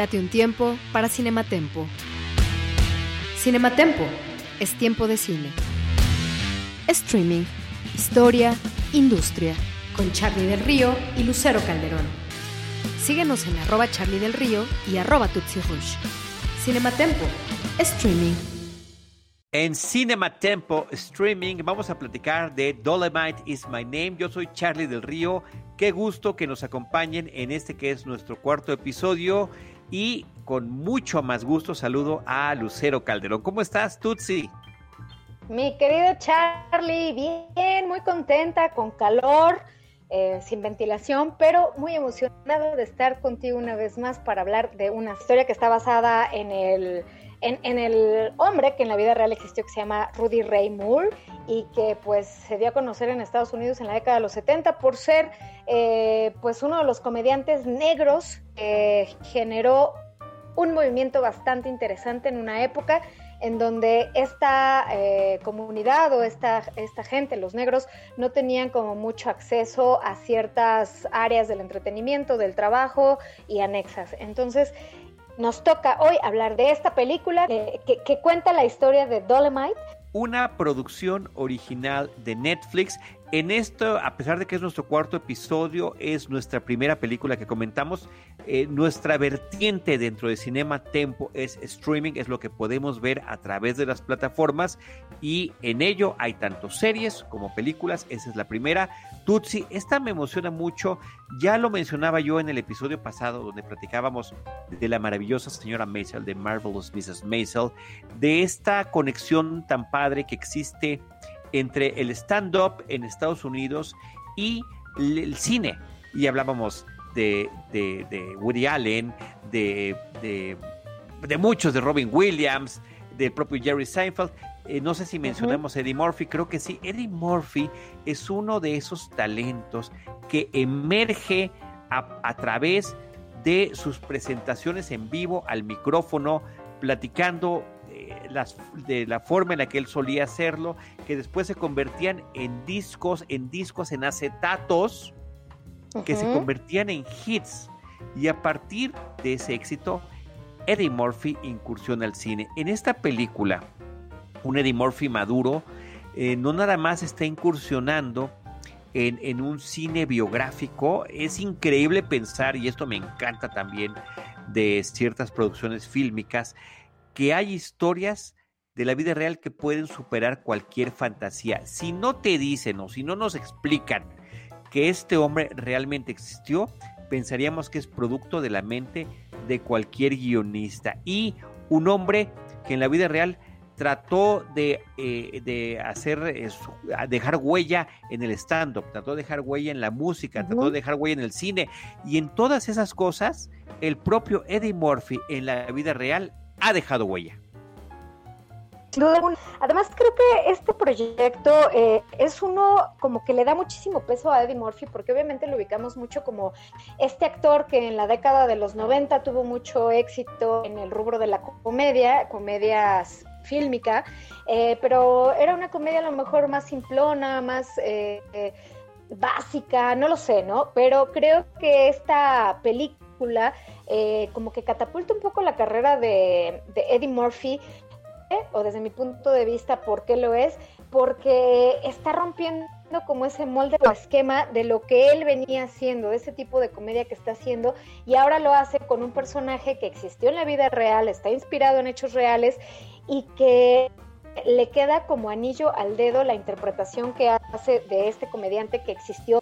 Date un tiempo para Cinematempo. Cinematempo es tiempo de cine. Streaming, historia, industria. Con Charlie del Río y Lucero Calderón. Síguenos en arroba Charlie del Río y arroba Tutsi Rush. Cinematempo, streaming. En Cinema Tempo Streaming vamos a platicar de Dolomite is My Name. Yo soy Charlie del Río. Qué gusto que nos acompañen en este que es nuestro cuarto episodio. Y con mucho más gusto saludo a Lucero Calderón. ¿Cómo estás, Tutsi? Mi querido Charlie, bien, muy contenta, con calor, eh, sin ventilación, pero muy emocionado de estar contigo una vez más para hablar de una historia que está basada en el, en, el hombre que en la vida real existió, que se llama Rudy Ray Moore, y que pues se dio a conocer en Estados Unidos en la década de los 70 por ser eh, pues uno de los comediantes negros que generó un movimiento bastante interesante en una época en donde esta eh, comunidad o esta, esta gente, los negros, no tenían como mucho acceso a ciertas áreas del entretenimiento, del trabajo y anexas. Entonces, nos toca hoy hablar de esta película que, que cuenta la historia de Dolomite, una producción original de Netflix en esto, a pesar de que es nuestro cuarto episodio, es nuestra primera película que comentamos. Eh, nuestra vertiente dentro de Cinema Tempo es streaming, es lo que podemos ver a través de las plataformas y en ello hay tanto series como películas. Esa es la primera. Tutsi, esta me emociona mucho. Ya lo mencionaba yo en el episodio pasado donde platicábamos de la maravillosa señora Maisel, de Marvelous Mrs. Maisel, de esta conexión tan padre que existe entre el stand-up en Estados Unidos y el cine. Y hablábamos de, Woody Allen, de, de, muchos, de Robin Williams, del propio Jerry Seinfeld. Eh, no sé si mencionamos Eddie Murphy, creo que sí. Eddie Murphy es uno de esos talentos que emerge a, a través de sus presentaciones en vivo al micrófono, platicando de la forma en la que él solía hacerlo, que después se convertían en discos, en discos, en acetatos, que se convertían en hits. Y a partir de ese éxito, Eddie Murphy incursiona al cine. En esta película, un Eddie Murphy maduro, eh, no nada más está incursionando en, en, un cine biográfico. Es increíble pensar, y esto me encanta también de ciertas producciones fílmicas, que hay historias de la vida real que pueden superar cualquier fantasía. Si no te dicen o si no nos explican que este hombre realmente existió, pensaríamos que es producto de la mente de cualquier guionista. Y un hombre que en la vida real trató de, eh, hacer, eh, dejar huella en el stand-up, trató de dejar huella en la música, trató de dejar huella en el cine. Y en todas esas cosas, el propio Eddie Murphy en la vida real ha dejado huella. Además, creo que este proyecto eh, es uno como que le da muchísimo peso a Eddie Murphy, porque obviamente lo ubicamos mucho como este actor que en la década de los 90 tuvo mucho éxito en el rubro de la comedia, comedias fílmica, eh, pero era una comedia a lo mejor más simplona, más eh, básica, no lo sé, ¿no? Pero creo que esta película eh, como que catapulta un poco la carrera de, Eddie Murphy, ¿eh? o desde mi punto de vista, ¿por qué lo es? Porque está rompiendo como ese molde o esquema de lo que él venía haciendo, de ese tipo de comedia que está haciendo, y ahora lo hace con un personaje que existió en la vida real, está inspirado en hechos reales y que le queda como anillo al dedo la interpretación que hace de este comediante que existió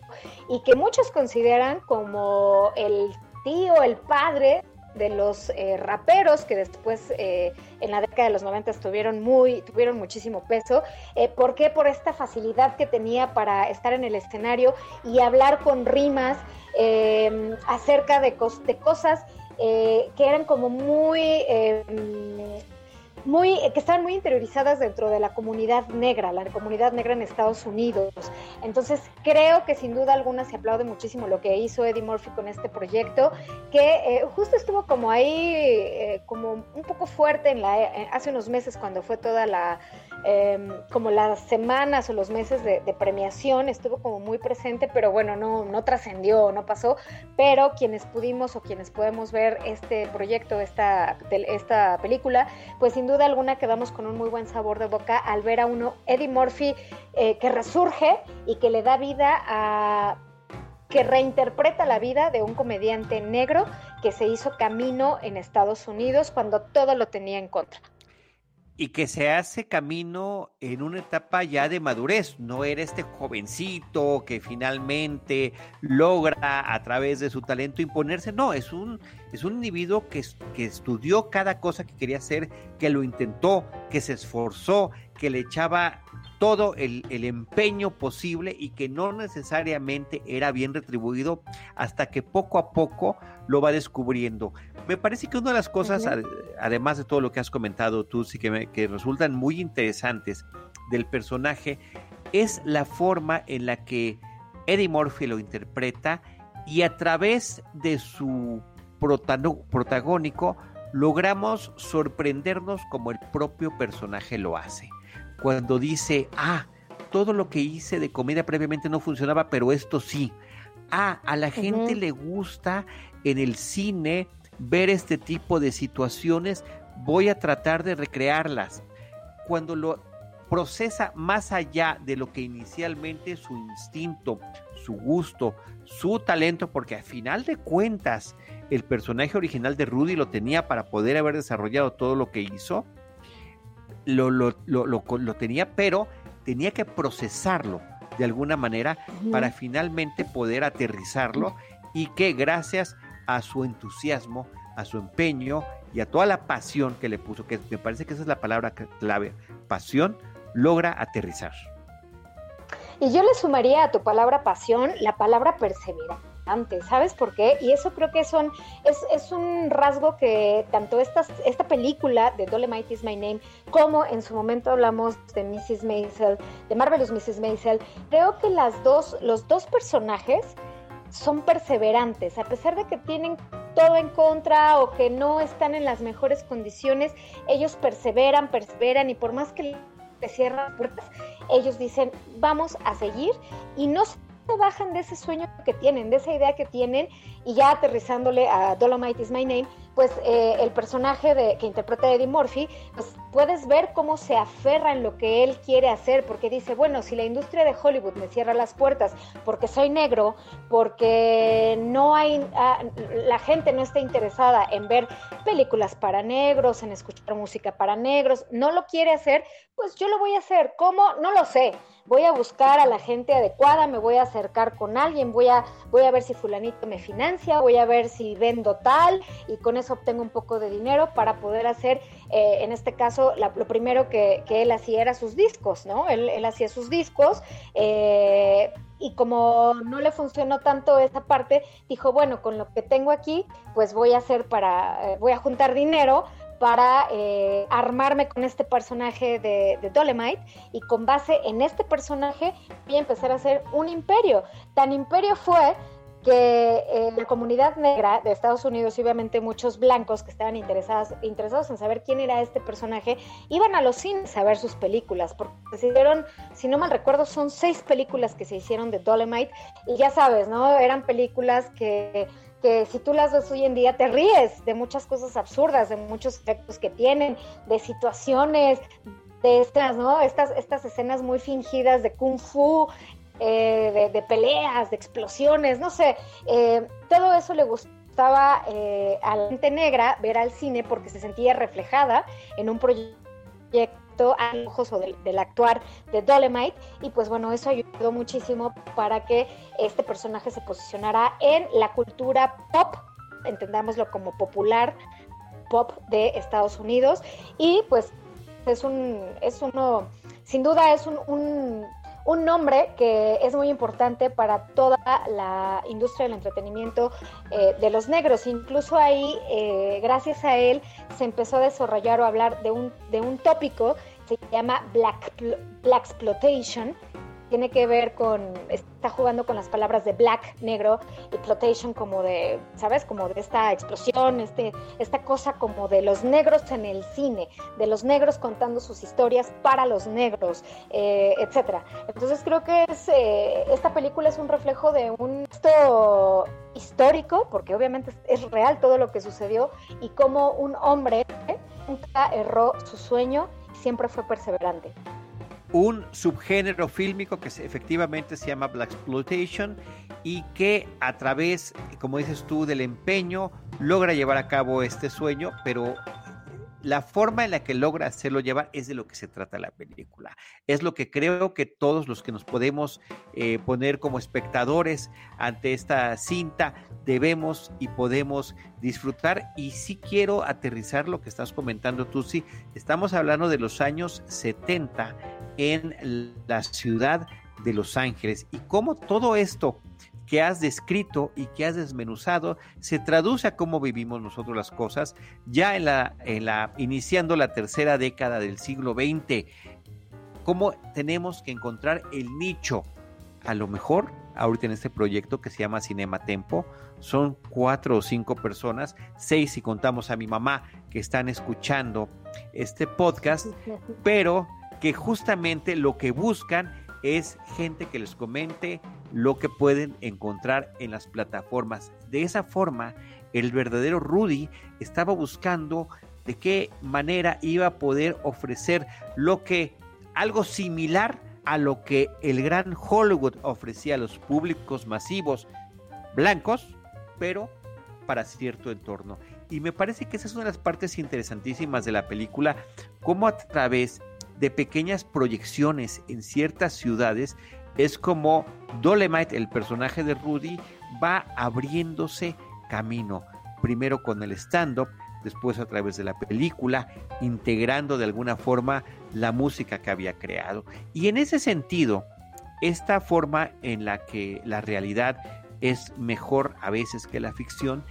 y que muchos consideran como el tío, el padre de los eh, raperos que después eh, en la década de los 90 tuvieron, muy, tuvieron muchísimo peso. Eh, ¿Por qué? Por esta facilidad que tenía para estar en el escenario y hablar con rimas acerca de, de cosas que eran como muy muy, que están muy interiorizadas dentro de la comunidad negra, la comunidad negra en Estados Unidos. Entonces, creo que sin duda alguna se aplaude muchísimo lo que hizo Eddie Murphy con este proyecto, que eh, justo estuvo como ahí, eh, como un poco fuerte en la, eh, hace unos meses cuando fue toda la, em, como las semanas o los meses de, premiación, estuvo como muy presente, pero bueno, no, no trascendió, no pasó, pero quienes pudimos o quienes podemos ver este proyecto, esta, esta película, pues sin duda alguna quedamos con un muy buen sabor de boca al ver a uno, Eddie Murphy, eh, que resurge y que le da vida a que reinterpreta la vida de un comediante negro que se hizo camino en Estados Unidos cuando todo lo tenía en contra y que se hace camino en una etapa ya de madurez. No era este jovencito que finalmente logra a través de su talento imponerse. No, es un, es un individuo que, que estudió cada cosa que quería hacer, que lo intentó, que se esforzó, que le echaba todo el, empeño posible y que no necesariamente era bien retribuido hasta que poco a poco lo va descubriendo. Me parece que una de las cosas, además de todo lo que has comentado tú, sí que, que resultan muy interesantes del personaje, es la forma en la que Eddie Murphy lo interpreta y a través de su protagónico logramos sorprendernos como el propio personaje lo hace cuando dice, ah, todo lo que hice de comedia previamente no funcionaba, pero esto sí. Ah, a la gente le gusta en el cine ver este tipo de situaciones, voy a tratar de recrearlas. Cuando lo procesa más allá de lo que inicialmente su instinto, su gusto, su talento, porque a final de cuentas el personaje original de Rudy lo tenía para poder haber desarrollado todo lo que hizo, lo, lo, lo, lo, tenía, pero tenía que procesarlo de alguna manera para finalmente poder aterrizarlo y que gracias a su entusiasmo, a su empeño y a toda la pasión que le puso, que me parece que esa es la palabra clave, pasión, logra aterrizar. Y yo le sumaría a tu palabra pasión la palabra perseverar ¿sabes por qué? Y eso creo que son, es, es un rasgo que tanto esta, esta película de Dolemite is My Name, como en su momento hablamos de Mrs. Maisel, de Marvelous Mrs. Maisel, creo que las dos, los dos personajes son perseverantes, a pesar de que tienen todo en contra o que no están en las mejores condiciones, ellos perseveran, perseveran y por más que le cierran puertas, ellos dicen, vamos a seguir y no bajan de ese sueño que tienen, de esa idea que tienen, y ya aterrizándole a Dolomite is My Name, pues eh, el personaje que interpreta Eddie Murphy, pues puedes ver cómo se aferra en lo que él quiere hacer, porque dice, bueno, si la industria de Hollywood me cierra las puertas porque soy negro, porque no hay, ah, la gente no está interesada en ver películas para negros, en escuchar música para negros, no lo quiere hacer, pues yo lo voy a hacer. ¿Cómo? No lo sé voy a buscar a la gente adecuada, me voy a acercar con alguien, voy a, voy a ver si fulanito me financia, voy a ver si vendo tal y con eso obtengo un poco de dinero para poder hacer, eh, en este caso, lo primero que, él hacía era sus discos, ¿no? Él, hacía sus discos. Eh, y como no le funcionó tanto esa parte, dijo, bueno, con lo que tengo aquí, pues voy a hacer para, eh, voy a juntar dinero para armarme con este personaje de, de, Dolemite y con base en este personaje voy a empezar a hacer un imperio. Tan imperio fue que eh, la comunidad negra de Estados Unidos y obviamente muchos blancos que estaban interesados, interesados en saber quién era este personaje, iban a los cines a ver sus películas, porque se hicieron, si no mal recuerdo, son seis películas que se hicieron de Dolemite y ya sabes, ¿no? Eran películas que que si tú las ves hoy en día te ríes de muchas cosas absurdas, de muchos efectos que tienen, de situaciones, de estas, ¿no? Estas, estas escenas muy fingidas de kung fu, eh, de, peleas, de explosiones, no sé, eh, todo eso le gustaba eh, a la gente negra ver al cine porque se sentía reflejada en un proyecto a del, actuar de Dolemite y pues bueno, eso ayudó muchísimo para que este personaje se posicionara en la cultura pop entendámoslo como popular pop de Estados Unidos y pues es un es uno sin duda es un, un nombre que es muy importante para toda la industria del entretenimiento eh, de los negros. Incluso ahí, eh, gracias a él, se empezó a desarrollar o hablar de un, de un tópico que se llama Black, Black Exploitation, tiene que ver con, está jugando con las palabras de black, negro, exploitation como de, ¿sabes? Como de esta explosión, este, esta cosa como de los negros en el cine, de los negros contando sus historias para los negros, eh, etcétera. Entonces creo que es, eh, esta película es un reflejo de un esto histórico, porque obviamente es real todo lo que sucedió, y cómo un hombre nunca erró su sueño siempre fue perseverante un subgénero fílmico que efectivamente se llama Black Exploitation y que a través, como dices tú, del empeño logra llevar a cabo este sueño, pero la forma en la que logra hacerlo llevar es de lo que se trata la película. Es lo que creo que todos los que nos podemos eh, poner como espectadores ante esta cinta debemos y podemos disfrutar. Y sí quiero aterrizar lo que estás comentando sí. Estamos hablando de los años 70 en la ciudad de Los Ángeles y cómo todo esto que has descrito y que has desmenuzado se traduce a cómo vivimos nosotros las cosas ya en la, en la iniciando la tercera década del siglo XX. Cómo tenemos que encontrar el nicho. A lo mejor ahorita en este proyecto que se llama Cinema Tempo son cuatro o cinco personas, seis si contamos a mi mamá que están escuchando este podcast, pero que justamente lo que buscan es gente que les comente lo que pueden encontrar en las plataformas. De esa forma, el verdadero Rudy estaba buscando de qué manera iba a poder ofrecer lo que algo similar a lo que el gran Hollywood ofrecía a los públicos masivos blancos, pero para cierto entorno. Y me parece que esa es una de las partes interesantísimas de la película, cómo a través de pequeñas proyecciones en ciertas ciudades, es como Dolemite, el personaje de Rudy, va abriéndose camino, primero con el stand-up, después a través de la película, integrando de alguna forma la música que había creado. Y en ese sentido, esta forma en la que la realidad es mejor a veces que la ficción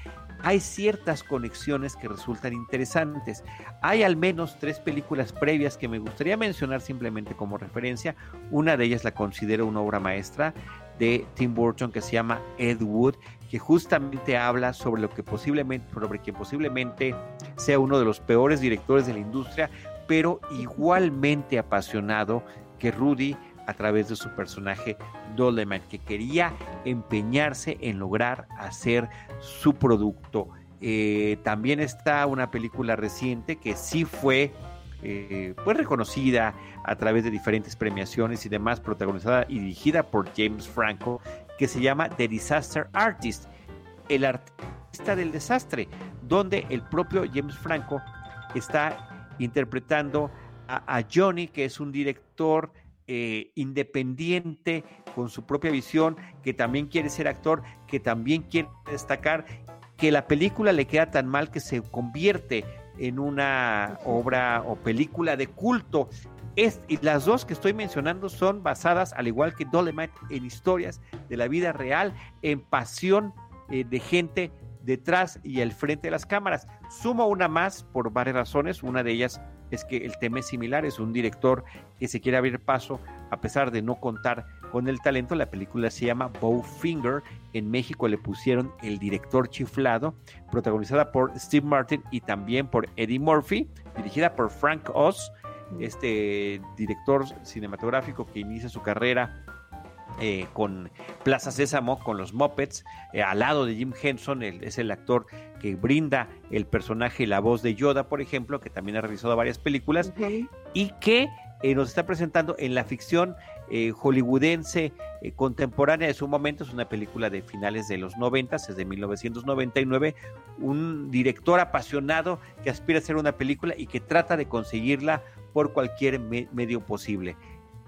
hay ciertas conexiones que resultan interesantes. Hay al menos tres películas previas que me gustaría mencionar simplemente como referencia. Una de ellas la considero una obra maestra de Tim Burton que se llama Ed Wood, que justamente habla sobre lo que posiblemente, sobre quien posiblemente sea uno de los peores directores de la industria, pero igualmente apasionado que Rudy a través de su personaje Doleman, que quería empeñarse en lograr hacer su producto. Eh, también está una película reciente que sí fue eh, pues reconocida a través de diferentes premiaciones y demás, protagonizada y dirigida por James Franco, que se llama The Disaster Artist, el artista del desastre, donde el propio James Franco está interpretando a Johnny, que es un director eh, independiente, con su propia visión, que también quiere ser actor, que también quiere destacar, que la película le queda tan mal que se convierte en una obra o película de culto. Es, y las dos que estoy mencionando son basadas, al igual que Dolemite, en historias de la vida real, en pasión eh, de gente detrás y al frente de las cámaras. Sumo una más por varias razones. Una de ellas es que el tema es similar, es un director que se quiere abrir paso a pesar de no contar con el talento. La película se llama Bowfinger, en México le pusieron El director chiflado, protagonizada por Steve Martin y también por Eddie Murphy, dirigida por Frank Oz, este director cinematográfico que inicia su carrera eh, con Plaza Sésamo, con los Muppets, eh, al lado de Jim Henson, es el actor que brinda el personaje y la voz de Yoda, por ejemplo, que también ha realizado varias películas, y que eh, nos está presentando en la ficción hollywoodense contemporánea de su momento, es una película de finales de los 90, es de 1999, un director apasionado que aspira a hacer una película y que trata de conseguirla por cualquier medio posible.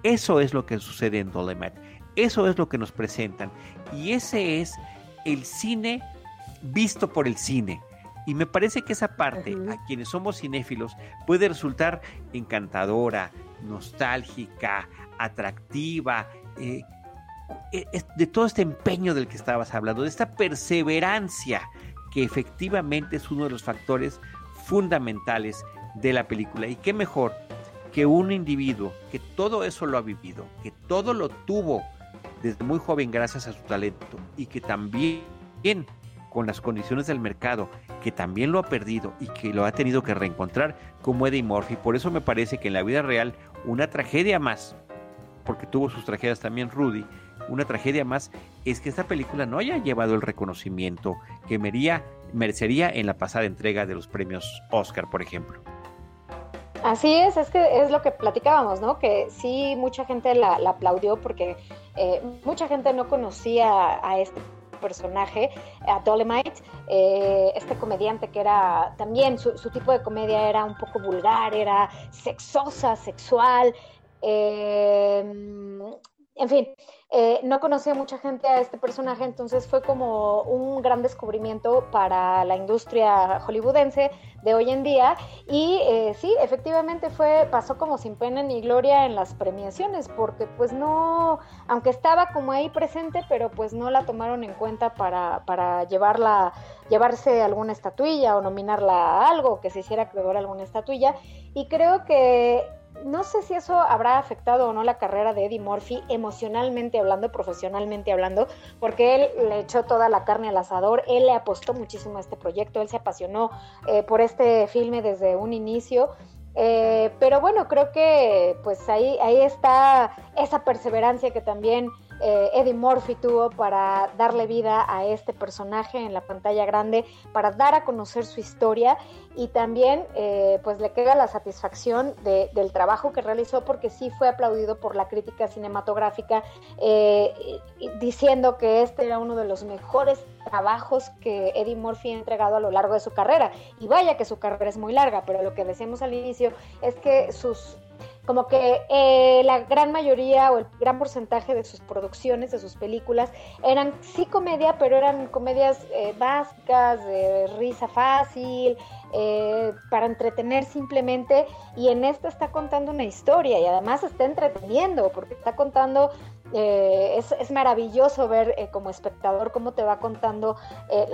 Eso es lo que sucede en Dolomite. Eso es lo que nos presentan. Y ese es el cine visto por el cine. Y me parece que esa parte, a quienes somos cinéfilos, puede resultar encantadora, nostálgica, atractiva, eh, eh, de todo este empeño del que estabas hablando, de esta perseverancia que efectivamente es uno de los factores fundamentales de la película. Y qué mejor que un individuo que todo eso lo ha vivido, que todo lo tuvo desde muy joven gracias a su talento y que también con las condiciones del mercado, que también lo ha perdido y que lo ha tenido que reencontrar como Eddie Murphy. Por eso me parece que en la vida real una tragedia más, porque tuvo sus tragedias también Rudy, una tragedia más es que esta película no haya llevado el reconocimiento que merecería en la pasada entrega de los premios Oscar, por ejemplo. Así es, es que es lo que platicábamos, ¿no? Que sí, mucha gente la, aplaudió porque eh, mucha gente no conocía a este personaje, a Dolemite, eh, este comediante que era también, su, su, tipo de comedia era un poco vulgar, era sexosa, sexual, eh, en fin, eh, no conocía mucha gente a este personaje, entonces fue como un gran descubrimiento para la industria hollywoodense de hoy en día. Y eh, sí, efectivamente fue, pasó como sin pena ni gloria en las premiaciones, porque pues no, aunque estaba como ahí presente, pero pues no la tomaron en cuenta para, para llevarla, llevarse alguna estatuilla o nominarla a algo, que se hiciera acreedor alguna estatuilla. Y creo que no sé si eso habrá afectado o no la carrera de Eddie Murphy emocionalmente hablando, profesionalmente hablando, porque él le echó toda la carne al asador, él le apostó muchísimo a este proyecto, él se apasionó eh, por este filme desde un inicio. Eh, pero bueno, creo que pues ahí, ahí está esa perseverancia que también eh, Eddie Murphy tuvo para darle vida a este personaje en la pantalla grande, para dar a conocer su historia y también eh, pues le queda la satisfacción del trabajo que realizó porque sí fue aplaudido por la crítica cinematográfica eh, diciendo que este era uno de los mejores trabajos que Eddie Murphy ha entregado a lo largo de su carrera. Y vaya que su carrera es muy larga pero lo que decíamos al inicio es que sus como que eh, la gran mayoría o el gran porcentaje de sus producciones, de sus películas, eran sí comedia, pero eran comedias eh, básicas, de risa fácil, eh, para entretener simplemente. Y en esta está contando una historia y además está entreteniendo, porque está contando eh, es, maravilloso ver eh, como espectador cómo te va contando eh,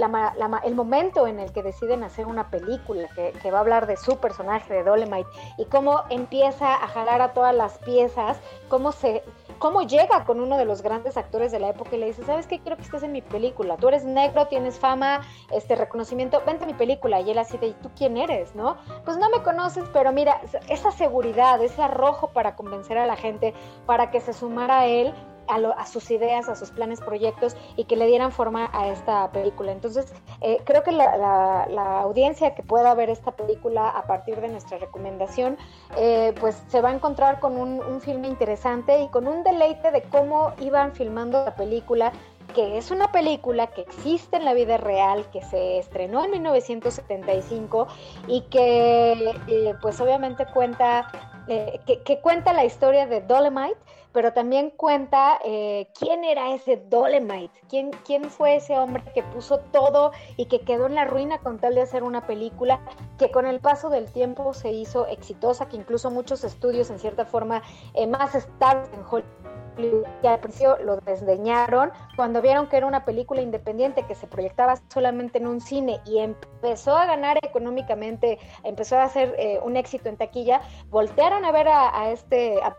el momento en el que deciden hacer una película que, va a hablar de su personaje, de Dolemite, y cómo empieza a jalar a todas las piezas, cómo se cómo llega con uno de los grandes actores de la época y le dice, ¿sabes qué? Quiero que estés en mi película. Tú eres negro, tienes fama, este reconocimiento, vente a mi película. Y él así de, ¿y tú quién eres? ¿No? Pues no me conoces, pero mira, esa seguridad, ese arrojo para convencer a la gente, para que se sumara a él, a, sus ideas, a sus planes, proyectos y que le dieran forma a esta película. Entonces, eh, creo que la, audiencia que pueda ver esta película a partir de nuestra recomendación, eh, pues se va a encontrar con un, un filme interesante y con un deleite de cómo iban filmando la película que es una película que existe en la vida real, que se estrenó en 1975 y que eh, pues obviamente cuenta, que, que, cuenta la historia de Dolomite, pero también cuenta eh, quién era ese Dolemite, ¿Quién, quién fue ese hombre que puso todo y que quedó en la ruina con tal de hacer una película que con el paso del tiempo se hizo exitosa, que incluso muchos estudios en cierta forma eh, más estables en Hollywood que al principio lo desdeñaron, cuando vieron que era una película independiente que se proyectaba solamente en un cine y empezó a ganar económicamente, empezó a hacer eh, un éxito en taquilla, voltearon a ver a, este a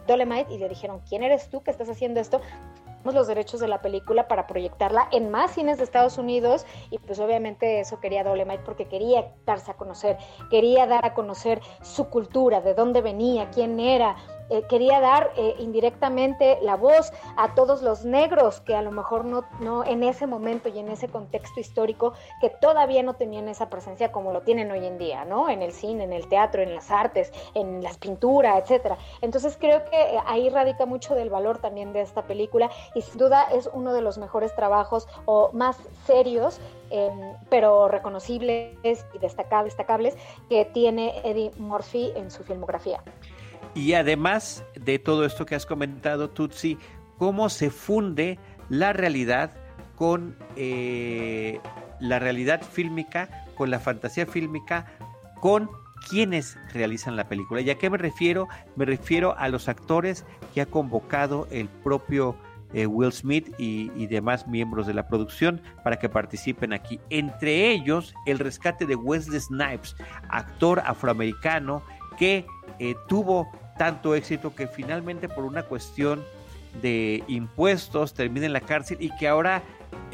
y le dijeron, ¿quién eres tú que estás haciendo esto? los derechos de la película para proyectarla en más cines de Estados Unidos y pues obviamente eso quería Dolemite porque quería darse a conocer, quería dar a conocer su cultura, de dónde venía, quién era, eh, quería dar eh, indirectamente la voz a todos los negros que a lo mejor no, no en ese momento y en ese contexto histórico que todavía no tenían esa presencia como lo tienen hoy en día, ¿no? En el cine, en el teatro, en las artes, en las pinturas, etcétera. Entonces creo que eh, ahí radica mucho del valor también de esta película y sin duda es uno de los mejores trabajos o más serios em, pero reconocibles y destacables, destacables que tiene Eddie Murphy en su filmografía. Y además de todo esto que has comentado, Tutsi, cómo se funde la realidad con, eh, la realidad fílmica, con la fantasía fílmica, con quienes realizan la película. ¿Y a qué me refiero? Me refiero a los actores que ha convocado el propio eh, Will Smith y, demás miembros de la producción para que participen aquí. Entre ellos, el rescate de Wesley Snipes, actor afroamericano que eh, tuvo tanto éxito que finalmente por una cuestión de impuestos termina en la cárcel y que ahora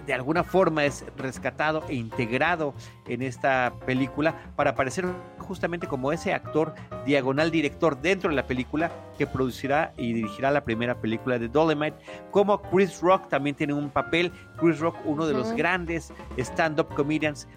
de alguna forma es rescatado e integrado en esta película para aparecer justamente como ese actor diagonal director dentro de la película que producirá y dirigirá la primera película de Dolomite, como Chris Rock también tiene un papel, Chris Rock uno de los grandes stand-up comedians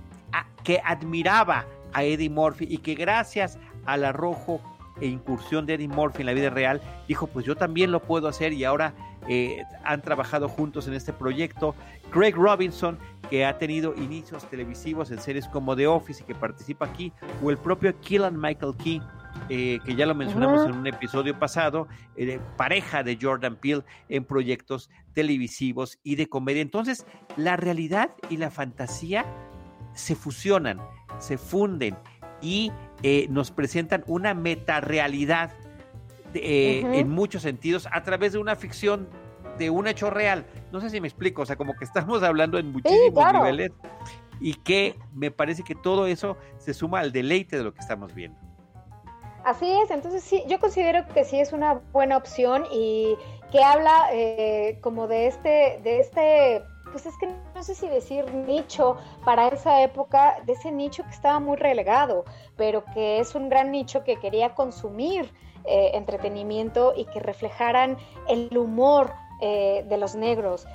que admiraba a Eddie Murphy y que gracias al arrojo e incursión de Eddie Murphy en la vida real, dijo, pues yo también lo puedo hacer y ahora eh, han trabajado juntos en este proyecto. Craig Robinson, que ha tenido inicios televisivos en series como The Office y que participa aquí, o el propio Killan Michael Key, eh, que ya lo mencionamos en un episodio pasado, eh, pareja de Jordan Peele en proyectos televisivos y de comedia. Entonces, la realidad y la fantasía se fusionan, se funden y eh, nos presentan una metarealidad eh, en muchos sentidos a través de una ficción de un hecho real. No sé si me explico, o sea, como que estamos hablando en muchísimos niveles y que me parece que todo eso se suma al deleite de lo que estamos viendo. Así es, entonces sí, yo considero que sí es una buena opción y que habla eh, como de este, de este pues es que no sé si decir nicho para esa época, de ese nicho que estaba muy relegado, pero que es un gran nicho que quería consumir eh, entretenimiento y que reflejaran el humor eh, de los negros,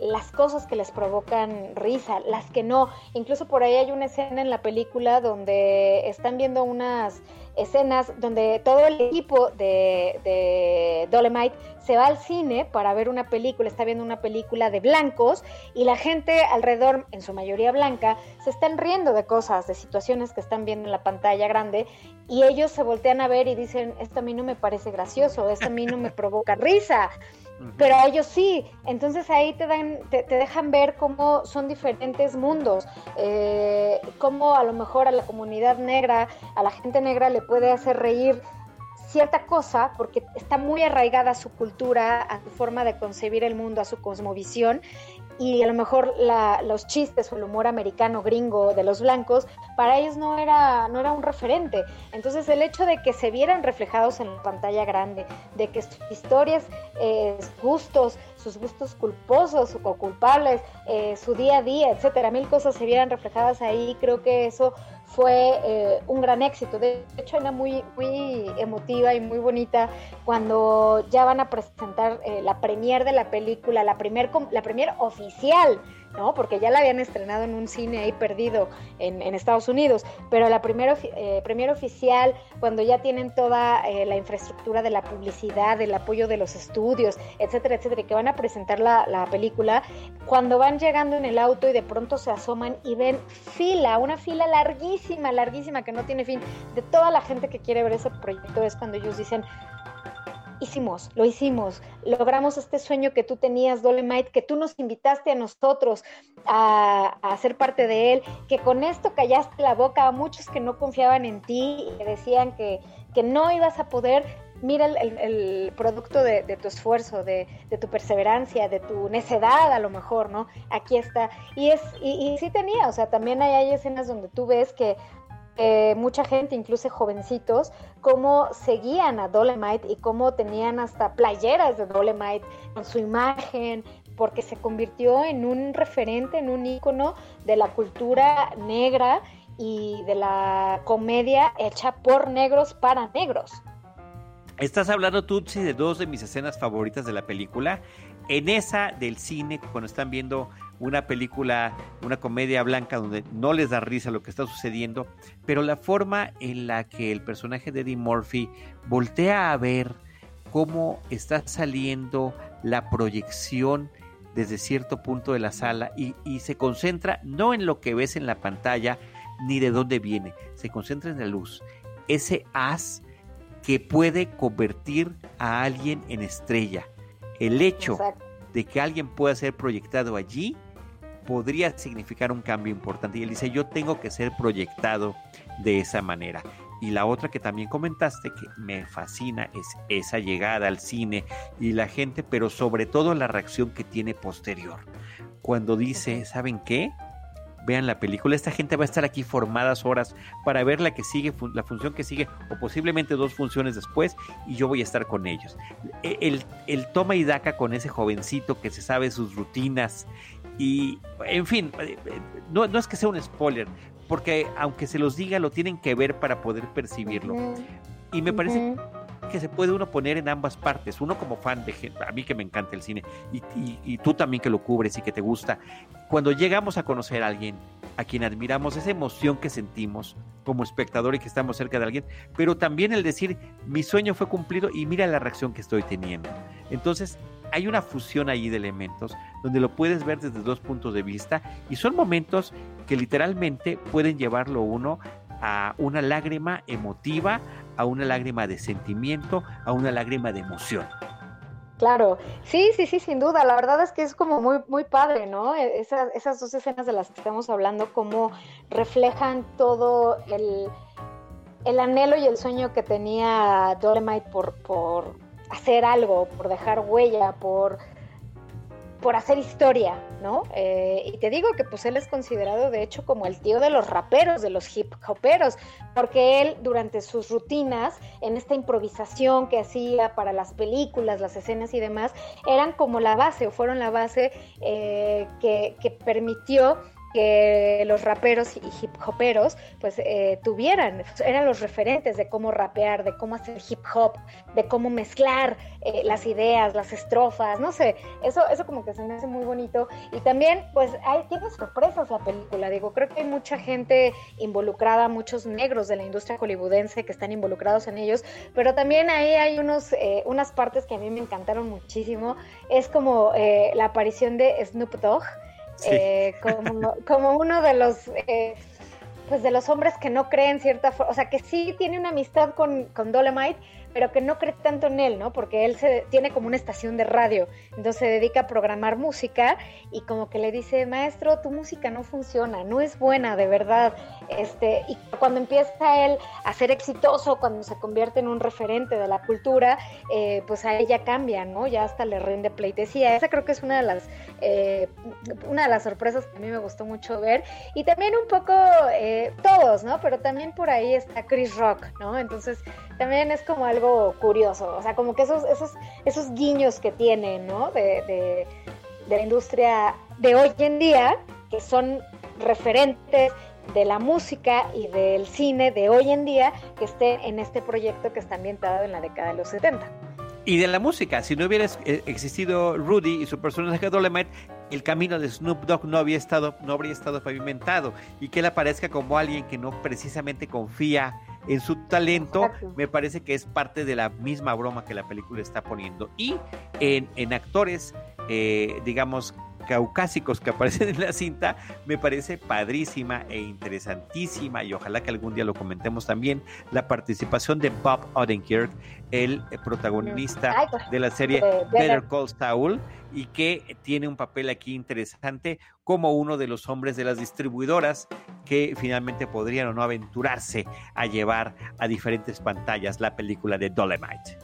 las cosas que les provocan risa, las que no. Incluso por ahí hay una escena en la película donde están viendo unas escenas donde todo el equipo de, de Dolemite se va al cine para ver una película, está viendo una película de blancos y la gente alrededor, en su mayoría blanca, se están riendo de cosas, de situaciones que están viendo en la pantalla grande y ellos se voltean a ver y dicen, esto a mí no me parece gracioso, esto a mí no me provoca risa pero ellos sí. Entonces ahí te dan, te, dejan ver cómo son diferentes mundos, eh, cómo a lo mejor a la comunidad negra, a la gente negra le puede hacer reír cierta cosa porque está muy arraigada a su cultura, a su forma de concebir el mundo, a su cosmovisión y a lo mejor los chistes o el humor americano gringo de los blancos para ellos no era no era un referente. Entonces el hecho de que se vieran reflejados en la pantalla grande de que sus historias eh, gustos sus gustos culposos o culpables eh, su día a día etcétera mil cosas se vieran reflejadas ahí creo que eso fue eh, un gran éxito. De hecho, era muy, muy emotiva y muy bonita cuando ya van a presentar eh, la premier de la película, la premier, la premier oficial ¿no? Porque ya la habían estrenado en un cine ahí perdido en, Estados Unidos, pero la primera eh, premier oficial, cuando ya tienen toda eh, la infraestructura de la publicidad, el apoyo de los estudios, etcétera, etcétera, que van a presentar la, la película, cuando van llegando en el auto y de pronto se asoman y ven fila, una fila larguísima, larguísima, que no tiene fin, de toda la gente que quiere ver ese proyecto, es cuando ellos dicen, hicimos, lo hicimos, logramos este sueño que tú tenías, Dolemite, que tú nos invitaste a nosotros a, a, ser parte de él, que con esto callaste la boca a muchos que no confiaban en ti y que decían que, que no ibas a poder. Mira el, producto de, tu esfuerzo, de, tu perseverancia, de tu necedad a lo mejor, ¿no? Aquí está. Y es, y, y sí tenía, o sea, también hay, hay escenas donde tú ves que mucha gente, incluso jovencitos, cómo seguían a Dolemite y cómo tenían hasta playeras de Dolemite con su imagen, porque se convirtió en un referente, en un ícono de la cultura negra y de la comedia hecha por negros para negros. Estás hablando, Tutsi, de dos de mis escenas favoritas de la película. En esa del cine, cuando están viendo una película, una comedia blanca donde no les da risa lo que está sucediendo, pero la forma en la que el personaje de Eddie Murphy voltea a ver cómo está saliendo la proyección desde cierto punto de la sala y, y, se concentra no en lo que ves en la pantalla ni de dónde viene, se concentra en la luz. Ese haz que puede convertir a alguien en estrella. El hecho de que alguien pueda ser proyectado allí podría significar un cambio importante. Y él dice, yo tengo que ser proyectado de esa manera. Y la otra que también comentaste que me fascina es esa llegada al cine y la gente, pero sobre todo la reacción que tiene posterior. Cuando dice, ¿saben qué? Vean la película, esta gente va a estar aquí formadas horas para ver la que sigue, la función que sigue, o posiblemente dos funciones después, y yo voy a estar con ellos. E, el, el toma y daca con ese jovencito que se sabe sus rutinas, y en fin, eh, eh, no, no es que sea un spoiler, porque aunque se los diga, lo tienen que ver para poder percibirlo. Y me parece que se puede uno poner en ambas partes. Uno como fan de a mí que me encanta el cine y, y, tú también que lo cubres y que te gusta. Cuando llegamos a conocer a alguien a quien admiramos, esa emoción que sentimos como espectador y que estamos cerca de alguien, pero también el decir mi sueño fue cumplido y mira la reacción que estoy teniendo. Entonces, hay una fusión ahí de elementos donde lo puedes ver desde dos puntos de vista y son momentos que literalmente pueden llevarlo uno a una lágrima emotiva, a una lágrima de sentimiento, a una lágrima de emoción. Claro, sí, sí, sí, sin duda. La verdad es que es como muy, muy padre, ¿no? E, esas, esas dos escenas de las que estamos hablando, como reflejan todo el, el anhelo y el sueño que tenía Dolemite por, por hacer algo, por dejar huella, por, por hacer historia, ¿no? Eh, y te digo que pues él es considerado de hecho como el tío de los raperos, de los hip hoperos, porque él durante sus rutinas, en esta improvisación que hacía para las películas, las escenas y demás, eran como la base o fueron la base eh, que, que permitió que los raperos y hip hoperos pues eh, tuvieran, eran los referentes de cómo rapear, de cómo hacer hip hop, de cómo mezclar eh, las ideas, las estrofas, no sé, eso, eso como que se me hace muy bonito. Y también pues hay, tiene sorpresas la película, digo, creo que hay mucha gente involucrada, muchos negros de la industria hollywoodense que están involucrados en ellos, pero también ahí hay unos, eh, unas partes que a mí me encantaron muchísimo, es como la aparición de Snoop Dogg, eh, como, uno de los eh, pues de los hombres que no creen cierta forma, o sea que sí tiene una amistad con, con Dolomite, pero que no cree tanto en él, ¿no? Porque él se tiene como una estación de radio, entonces se dedica a programar música y como que le dice, maestro, tu música no funciona, no es buena, de verdad. Este, y cuando empieza él a ser exitoso, cuando se convierte en un referente de la cultura, eh, pues a ella cambia, ¿no? Ya hasta le rinde pleitesía. Esa creo que es una de las, eh, una de las sorpresas que a mí me gustó mucho ver. Y también un poco eh, todos, ¿no? Pero también por ahí está Chris Rock, ¿no? Entonces también es como algo curioso, o sea, como que esos, esos, esos guiños que tiene, ¿no? De, de, la industria de hoy en día, que son referentes de la música y del cine de hoy en día, que estén en este proyecto que está ambientado en la década de los 70 y de la música. Si no hubiera eh, existido Rudy y su personaje Dolemite, el camino de Snoop Dogg no había estado, no habría estado pavimentado y que él aparezca como alguien que no precisamente confía en su talento, me parece que es parte de la misma broma que la película está poniendo. Y en, en actores, eh, digamos, caucásicos que aparecen en la cinta, me parece padrísima e interesantísima y ojalá que algún día lo comentemos también, la participación de Bob Odenkirk, el protagonista pues, de la serie Better Call Saul y que tiene un papel aquí interesante como uno de los hombres de las distribuidoras que finalmente podrían o no aventurarse a llevar a diferentes pantallas la película de Dolemite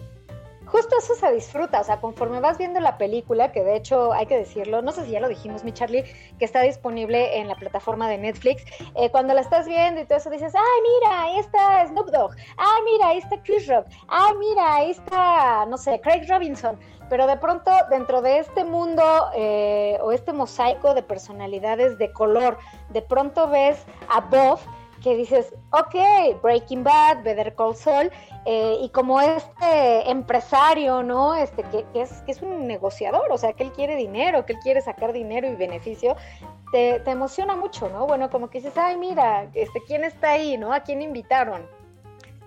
justo eso se disfruta, o sea, conforme vas viendo la película, que de hecho hay que decirlo, no sé si ya lo dijimos, mi Charlie, que está disponible en la plataforma de Netflix, eh, cuando la estás viendo y todo eso dices, ay, mira, ahí está Snoop Dogg, ay, mira, ahí está Chris Rock, ay, mira, ahí está, no sé, Craig Robinson, pero de pronto dentro de este mundo eh, o este mosaico de personalidades de color, de pronto ves a Bob que dices, ok, Breaking Bad, Better Call Saul, eh, y como este empresario, ¿no? Este, que, es, que es un negociador, o sea, que él quiere dinero, que él quiere sacar dinero y beneficio, te, te emociona mucho, ¿no? Bueno, como que dices, ay, mira, este, ¿quién está ahí, ¿no? ¿A quién invitaron?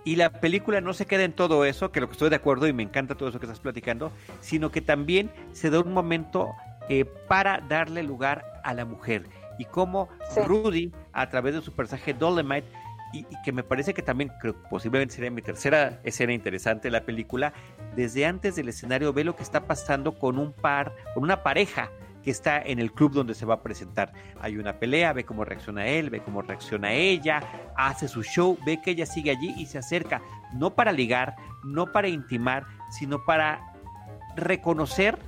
Y la película no se queda en todo eso, que lo que estoy de acuerdo y me encanta todo eso que estás platicando, sino que también se da un momento eh, para darle lugar a la mujer y cómo Rudy, a través de su personaje Dolomite, y, que me parece que también creo, posiblemente sería mi tercera escena interesante de la película, desde antes del escenario ve lo que está pasando con un par, con una pareja que está en el club donde se va a presentar. Hay una pelea, ve cómo reacciona él, ve cómo reacciona ella, hace su show, ve que ella sigue allí y se acerca, no para ligar, no para intimar, sino para reconocer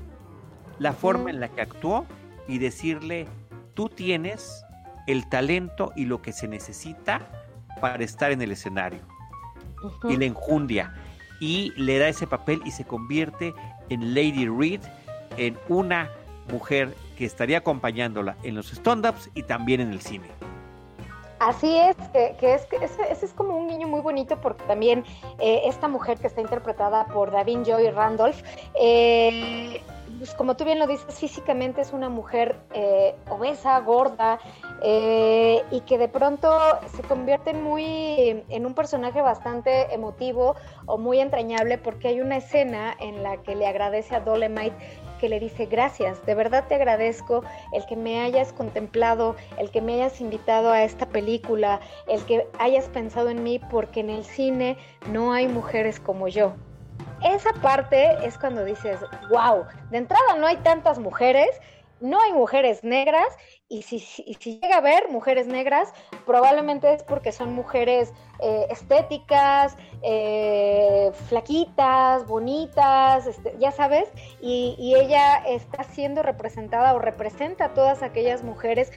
la forma en la que actuó y decirle, tú tienes el talento y lo que se necesita para estar en el escenario. Y la enjundia. Y le da ese papel y se convierte en Lady Reed, en una mujer que estaría acompañándola en los stand-ups y también en el cine. Así es, que, es, que ese, es como un niño muy bonito porque también eh, esta mujer que está interpretada por David Joy Randolph, eh, pues como tú bien lo dices, físicamente es una mujer eh, obesa, gorda, y que de pronto se convierte muy en un personaje bastante emotivo o muy entrañable porque hay una escena en la que le agradece a Dolemite que le dice gracias, de verdad te agradezco el que me hayas contemplado, el que me hayas invitado a esta película, el que hayas pensado en mí porque en el cine no hay mujeres como yo. Esa parte es cuando dices, wow, de entrada no hay tantas mujeres, no hay mujeres negras y si, llega a haber mujeres negras, probablemente es porque son mujeres eh, estéticas, eh, flaquitas, bonitas, este, ya sabes, y, y, ella está siendo representada o representa a todas aquellas mujeres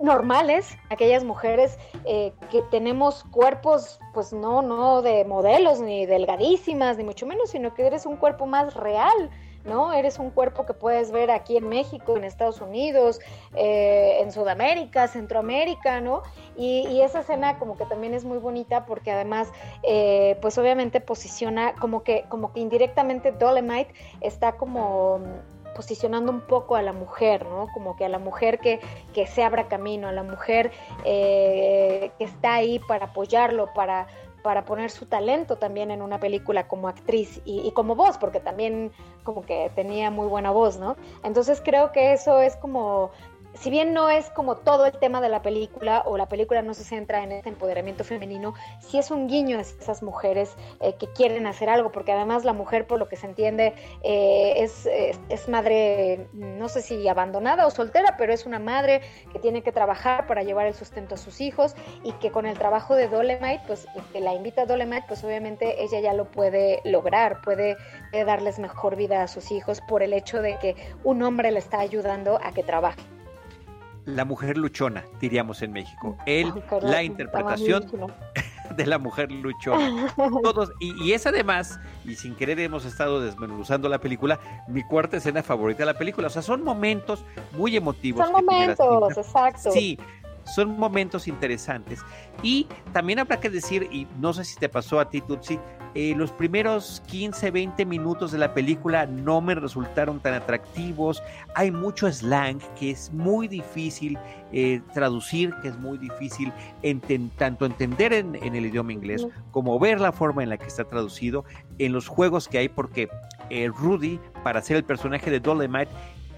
normales, aquellas mujeres eh, que tenemos cuerpos, pues no, no de modelos, ni delgadísimas, ni mucho menos, sino que eres un cuerpo más real, ¿no? Eres un cuerpo que puedes ver aquí en México, en Estados Unidos, eh, en Sudamérica, Centroamérica, ¿no? Y, esa escena como que también es muy bonita porque además, eh, pues obviamente posiciona como que, como que indirectamente Dolemite está como posicionando un poco a la mujer, ¿no? Como que a la mujer que, que se abra camino, a la mujer eh, que está ahí para apoyarlo, para, para poner su talento también en una película como actriz y, y, como voz, porque también como que tenía muy buena voz, ¿no? Entonces creo que eso es como si bien no es como todo el tema de la película o la película no se centra en este empoderamiento femenino, sí es un guiño a esas mujeres eh, que quieren hacer algo, porque además la mujer, por lo que se entiende, eh, es, es, madre, no sé si abandonada o soltera, pero es una madre que tiene que trabajar para llevar el sustento a sus hijos y que con el trabajo de Dolemite, pues que la invita a Dolemite, pues obviamente ella ya lo puede lograr, puede darles mejor vida a sus hijos por el hecho de que un hombre le está ayudando a que trabaje la mujer luchona, diríamos en México. Él, la interpretación de la mujer luchona. Todos, y, es además, y sin querer hemos estado desmenuzando la película, mi cuarta escena favorita de la película. O sea, son momentos muy emotivos. Son momentos, exacto. Sí, son momentos interesantes. Y también habrá que decir, y no sé si te pasó a ti, Tutsi, eh, los primeros 15, 20 minutos de la película no me resultaron tan atractivos. Hay mucho slang que es muy difícil eh, traducir, que es muy difícil tanto entender en, el idioma inglés como ver la forma en la que está traducido en los juegos que hay, porque eh, Rudy, para ser el personaje de Dolemite,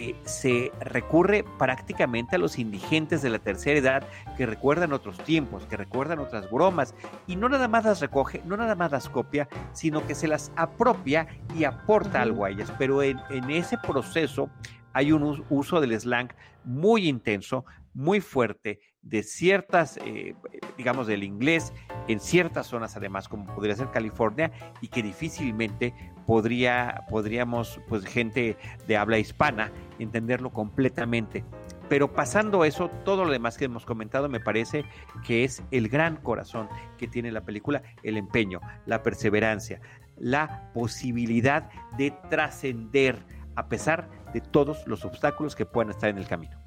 eh, se recurre prácticamente a los indigentes de la tercera edad que recuerdan otros tiempos, que recuerdan otras bromas, y no nada más las recoge, no nada más las copia, sino que se las apropia y aporta algo a ellas. Pero en, ese proceso hay un uso del slang muy intenso, muy fuerte, de ciertas, eh, digamos, del inglés en ciertas zonas además, como podría ser California, y que difícilmente podría, podríamos, pues gente de habla hispana, entenderlo completamente. Pero pasando eso, todo lo demás que hemos comentado me parece que es el gran corazón que tiene la película, el empeño, la perseverancia, la posibilidad de trascender a pesar de todos los obstáculos que puedan estar en el camino.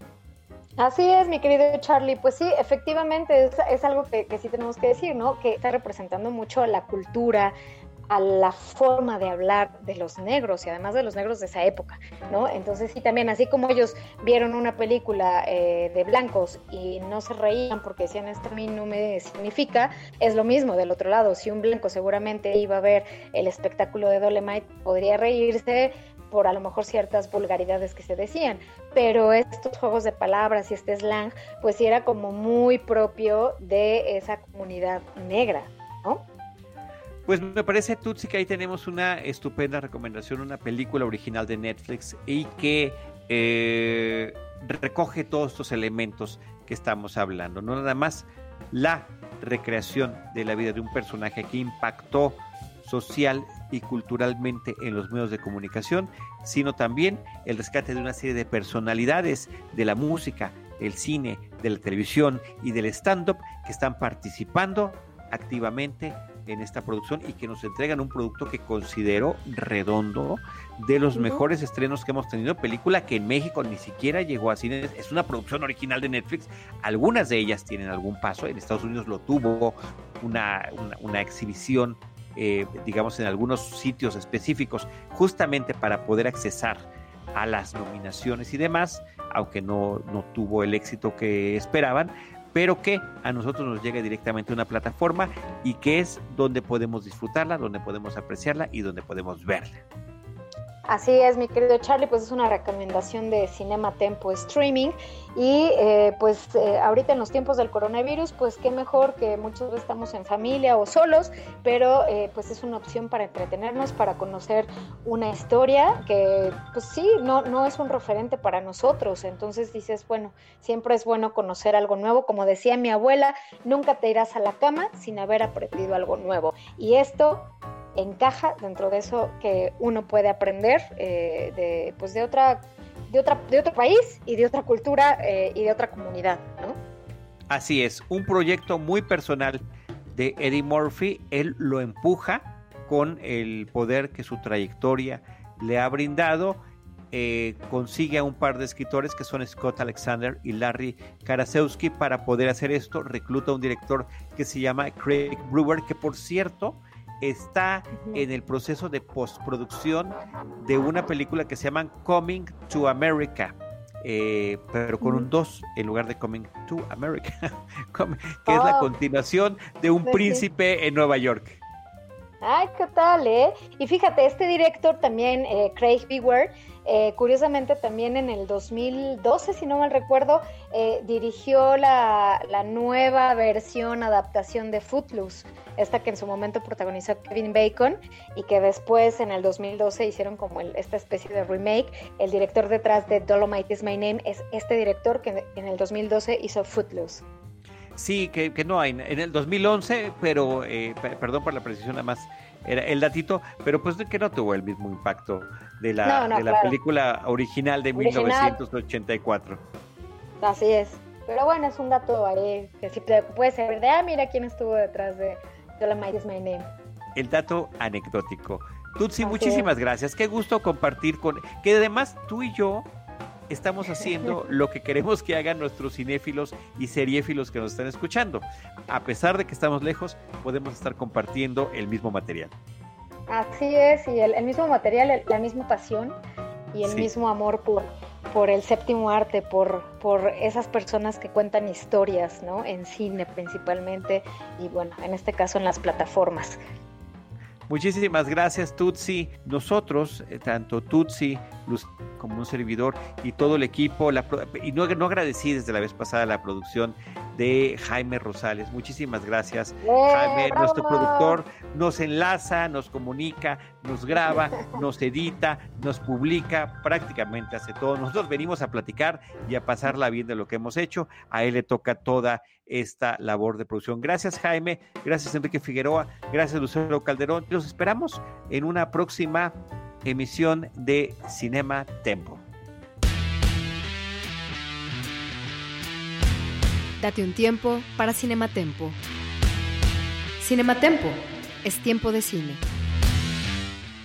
Así es, mi querido Charlie. Pues sí, efectivamente es, algo que, sí tenemos que decir, ¿no? Que está representando mucho la cultura, a la forma de hablar de los negros y además de los negros de esa época, ¿no? Entonces sí, también así como ellos vieron una película eh, de blancos y no se reían porque decían esto a mí no me significa, es lo mismo del otro lado, si un blanco seguramente iba a ver el espectáculo de Dolemite, podría reírse por a lo mejor ciertas vulgaridades que se decían, pero estos juegos de palabras y este slang, pues sí era como muy propio de esa comunidad negra, ¿no? Pues me parece, Tutsi, que ahí tenemos una estupenda recomendación, una película original de Netflix y que eh, recoge todos estos elementos que estamos hablando. No nada más la recreación de la vida de un personaje que impactó social y culturalmente en los medios de comunicación, sino también el rescate de una serie de personalidades de la música, el cine, de la televisión y del stand-up que están participando activamente en esta producción y que nos entregan un producto que considero redondo, de los mejores estrenos que hemos tenido, película que en México ni siquiera llegó a cine, es una producción original de Netflix, algunas de ellas tienen algún paso, en Estados Unidos lo tuvo, una, una, exhibición, eh, digamos, en algunos sitios específicos, justamente para poder accesar a las nominaciones y demás, aunque no, no tuvo el éxito que esperaban, pero que a nosotros nos llega directamente una plataforma y que es donde podemos disfrutarla, donde podemos apreciarla y donde podemos verla. Así es, mi querido Charlie, pues es una recomendación de Cinema Tempo Streaming. Y eh, pues eh, ahorita en los tiempos del coronavirus, pues qué mejor que muchos veces estamos en familia o solos, pero eh, pues es una opción para entretenernos, para conocer una historia que pues sí, no, no es un referente para nosotros, entonces dices, bueno, siempre es bueno conocer algo nuevo, como decía mi abuela, nunca te irás a la cama sin haber aprendido algo nuevo. Y esto encaja dentro de eso que uno puede aprender eh, de, pues de, otra, de, otra, de otro país y de otra cultura eh, y de otra comunidad, ¿no? Así es, un proyecto muy personal de Eddie Murphy, él lo empuja con el poder que su trayectoria le ha brindado. Eh, consigue a un par de escritores que son Scott Alexander y Larry Karasewski para poder hacer esto. Recluta a un director que se llama Craig Brewer, que por cierto está en el proceso de postproducción de una película que se llama Coming to America. Eh, pero con un 2 en lugar de Coming to America, que es la oh. continuación de Un Príncipe en Nueva York. Ay, ¿qué tal, eh? Y fíjate, este director también, eh, Craig Beware, eh, curiosamente también en el 2012, si no mal recuerdo, eh, dirigió la, nueva versión, adaptación de Footloose, esta que en su momento protagonizó Kevin Bacon y que después en el 2012 hicieron como esta especie de remake. El director detrás de Dolomite is My Name es este director que en el 2012 hizo Footloose. Sí, que, no hay. En el 2011, pero eh, perdón por la precisión, nada más era el datito, pero pues que no tuvo el mismo impacto de la, de la película original de 1984. Así es. Pero bueno, es un dato ahí que si te puede servir de, ah, mira quién estuvo detrás de Dolomite is My Name. El dato anecdótico. Tutsi, muchísimas gracias. Qué gusto compartir con... Que además tú y yo estamos haciendo lo que queremos que hagan nuestros cinéfilos y seriéfilos que nos están escuchando. A pesar de que estamos lejos, podemos estar compartiendo el mismo material. Así es, y el, mismo material, la misma pasión y el mismo amor por, por el séptimo arte, por, por esas personas que cuentan historias, ¿no? En cine principalmente y bueno, en este caso en las plataformas. Muchísimas gracias, Tutsi. Nosotros, eh, tanto Tutsi como un servidor y todo el equipo, y no, no agradecí desde la vez pasada la producción de Jaime Rosales. Muchísimas gracias, Jaime, nuestro productor. Nos enlaza, nos comunica, nos graba, nos edita, nos publica, prácticamente hace todo. Nosotros venimos a platicar y a pasarla bien de lo que hemos hecho. A él le toca toda esta labor de producción. Gracias, Jaime. Gracias, Enrique Figueroa. Gracias, Lucero Calderón. Los esperamos en una próxima emisión de Cinema Tempo. Date un tiempo para Cinematempo. Cinematempo es tiempo de cine.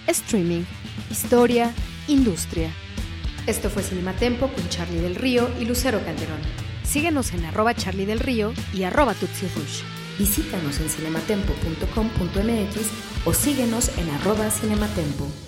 Streaming, historia, industria. Esto fue Cinematempo con Charlie del Río y Lucero Calderón. Síguenos en arroba Charlie del Río y arroba Tutsi Rush. Visítanos en cinematempo.com.mx o síguenos en arroba cinematempo.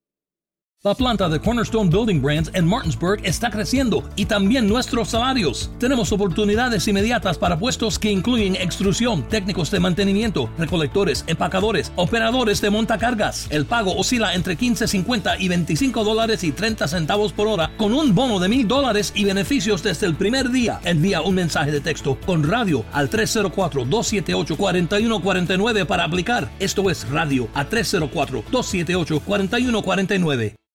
La planta de Cornerstone Building Brands en Martinsburg está creciendo y también nuestros salarios. Tenemos oportunidades inmediatas para puestos que incluyen extrusión, técnicos de mantenimiento, recolectores, empacadores, operadores de montacargas. El pago oscila entre 15.50 y 25 dólares y 30 centavos por hora con un bono de mil dólares y beneficios desde el primer día. Envía un mensaje de texto con radio al 304-278-4149 para aplicar. Esto es radio a 304-278-4149.